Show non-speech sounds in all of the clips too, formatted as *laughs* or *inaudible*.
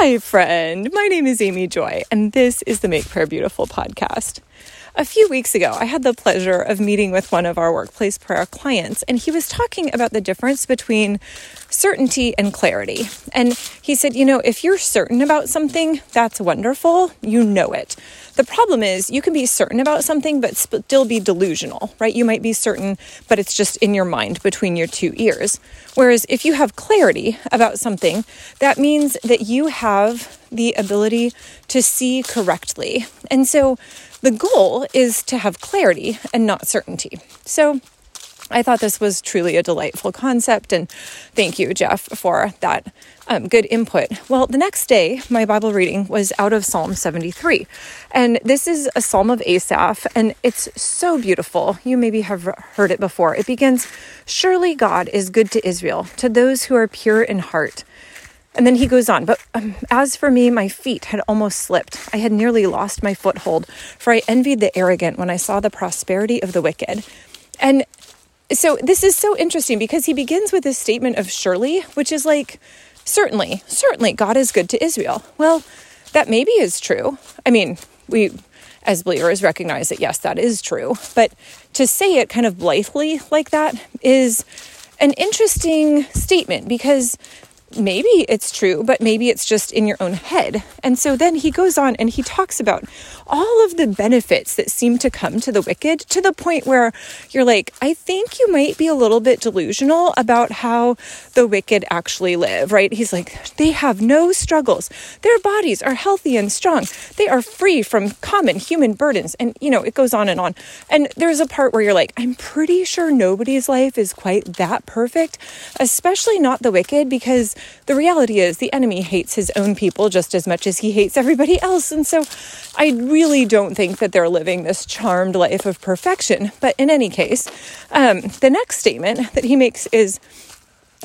Hi, friend. My name is Amy Joy, and this is the Make Prayer Beautiful podcast. A few weeks ago, I had the pleasure of meeting with one of our workplace prayer clients, and he was talking about the difference between certainty and clarity. And he said, You know, if you're certain about something, that's wonderful. You know it. The problem is you can be certain about something, but still be delusional, right? You might be certain, but it's just in your mind between your two ears. Whereas if you have clarity about something, that means that you have the ability to see correctly. And so the goal is to have clarity and not certainty. So I thought this was truly a delightful concept, and thank you, Jeff, for that um, good input. Well, the next day, my Bible reading was out of Psalm 73, and this is a psalm of Asaph, and it's so beautiful. You maybe have heard it before. It begins Surely God is good to Israel, to those who are pure in heart. And then he goes on, but um, as for me, my feet had almost slipped. I had nearly lost my foothold, for I envied the arrogant when I saw the prosperity of the wicked. And so this is so interesting because he begins with this statement of surely, which is like, certainly, certainly God is good to Israel. Well, that maybe is true. I mean, we as believers recognize that yes, that is true. But to say it kind of blithely like that is an interesting statement because maybe it's true, but maybe it's just in your own head. And so then he goes on and he talks about all of the benefits that seem to come to the wicked to the point where you're like, I think you might be a little bit delusional about how the wicked actually live, right? He's like, they have no struggles. Their bodies are healthy and strong. They are free from common human burdens. And, you know, it goes on and on. And there's a part where you're like, I'm pretty sure nobody's life is quite that perfect, especially not the wicked, because the reality is the enemy hates his own people just as much as he hates everybody else. And so I really don't think that they're living this charmed life of perfection. But in any case, um, the next statement that he makes is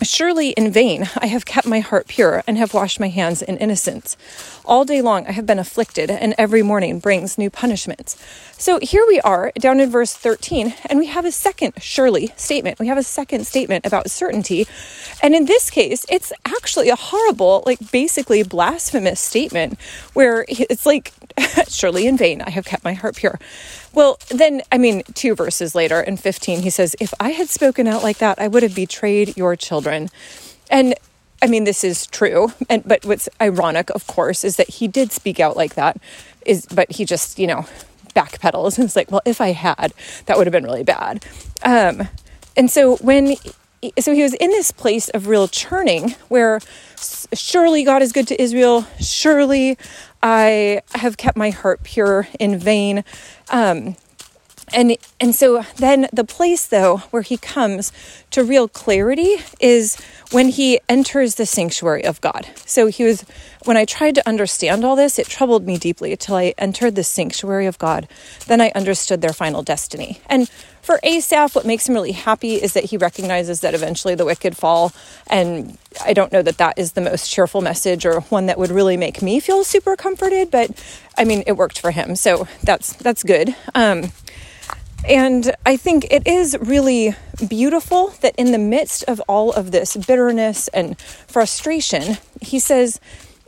Surely in vain I have kept my heart pure and have washed my hands in innocence. All day long I have been afflicted, and every morning brings new punishments. So here we are down in verse 13, and we have a second surely statement. We have a second statement about certainty. And in this case, it's actually a horrible, like basically blasphemous statement where it's like, *laughs* surely in vain I have kept my heart pure. Well, then, I mean, two verses later in 15, he says, If I had spoken out like that, I would have betrayed your children. And I mean, this is true. And but what's ironic, of course, is that he did speak out like that. Is but he just, you know, backpedals and it's like, well, if I had, that would have been really bad. Um, and so when so he was in this place of real churning where surely God is good to Israel. Surely I have kept my heart pure in vain. Um, and and so then the place though where he comes to real clarity is when he enters the sanctuary of God. So he was when I tried to understand all this, it troubled me deeply until I entered the sanctuary of God. Then I understood their final destiny. And for Asaph, what makes him really happy is that he recognizes that eventually the wicked fall. And I don't know that that is the most cheerful message or one that would really make me feel super comforted, but I mean, it worked for him. So that's, that's good. Um, and I think it is really beautiful that in the midst of all of this bitterness and frustration, he says,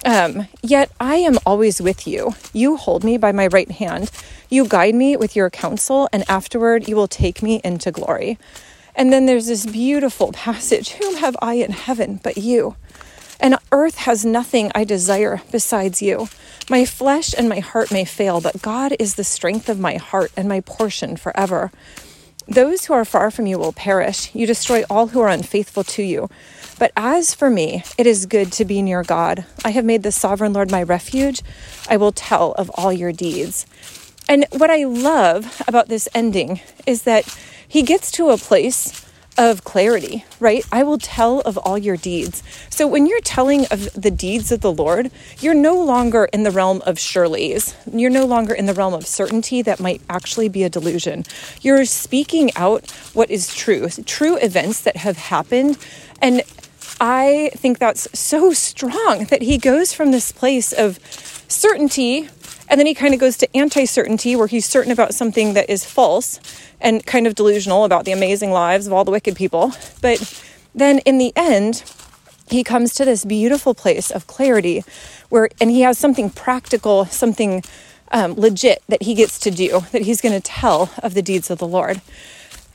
um, Yet I am always with you. You hold me by my right hand. You guide me with your counsel, and afterward you will take me into glory. And then there's this beautiful *laughs* passage Whom have I in heaven but you? And earth has nothing I desire besides you. My flesh and my heart may fail, but God is the strength of my heart and my portion forever. Those who are far from you will perish. You destroy all who are unfaithful to you. But as for me, it is good to be near God. I have made the sovereign Lord my refuge. I will tell of all your deeds. And what I love about this ending is that he gets to a place of clarity, right? I will tell of all your deeds. So when you're telling of the deeds of the Lord, you're no longer in the realm of surely's. You're no longer in the realm of certainty that might actually be a delusion. You're speaking out what is true, true events that have happened. And I think that's so strong that he goes from this place of certainty and then he kind of goes to anti certainty, where he's certain about something that is false and kind of delusional about the amazing lives of all the wicked people. But then in the end, he comes to this beautiful place of clarity where, and he has something practical, something um, legit that he gets to do, that he's going to tell of the deeds of the Lord.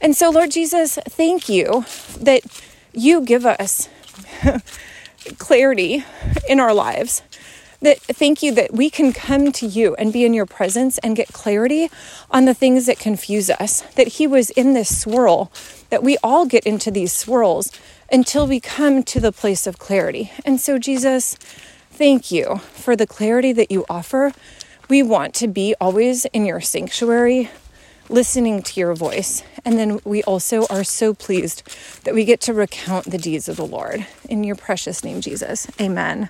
And so, Lord Jesus, thank you that you give us *laughs* clarity in our lives that thank you that we can come to you and be in your presence and get clarity on the things that confuse us. That He was in this swirl, that we all get into these swirls until we come to the place of clarity. And so, Jesus, thank you for the clarity that you offer. We want to be always in your sanctuary, listening to your voice. And then we also are so pleased that we get to recount the deeds of the Lord. In your precious name, Jesus. Amen.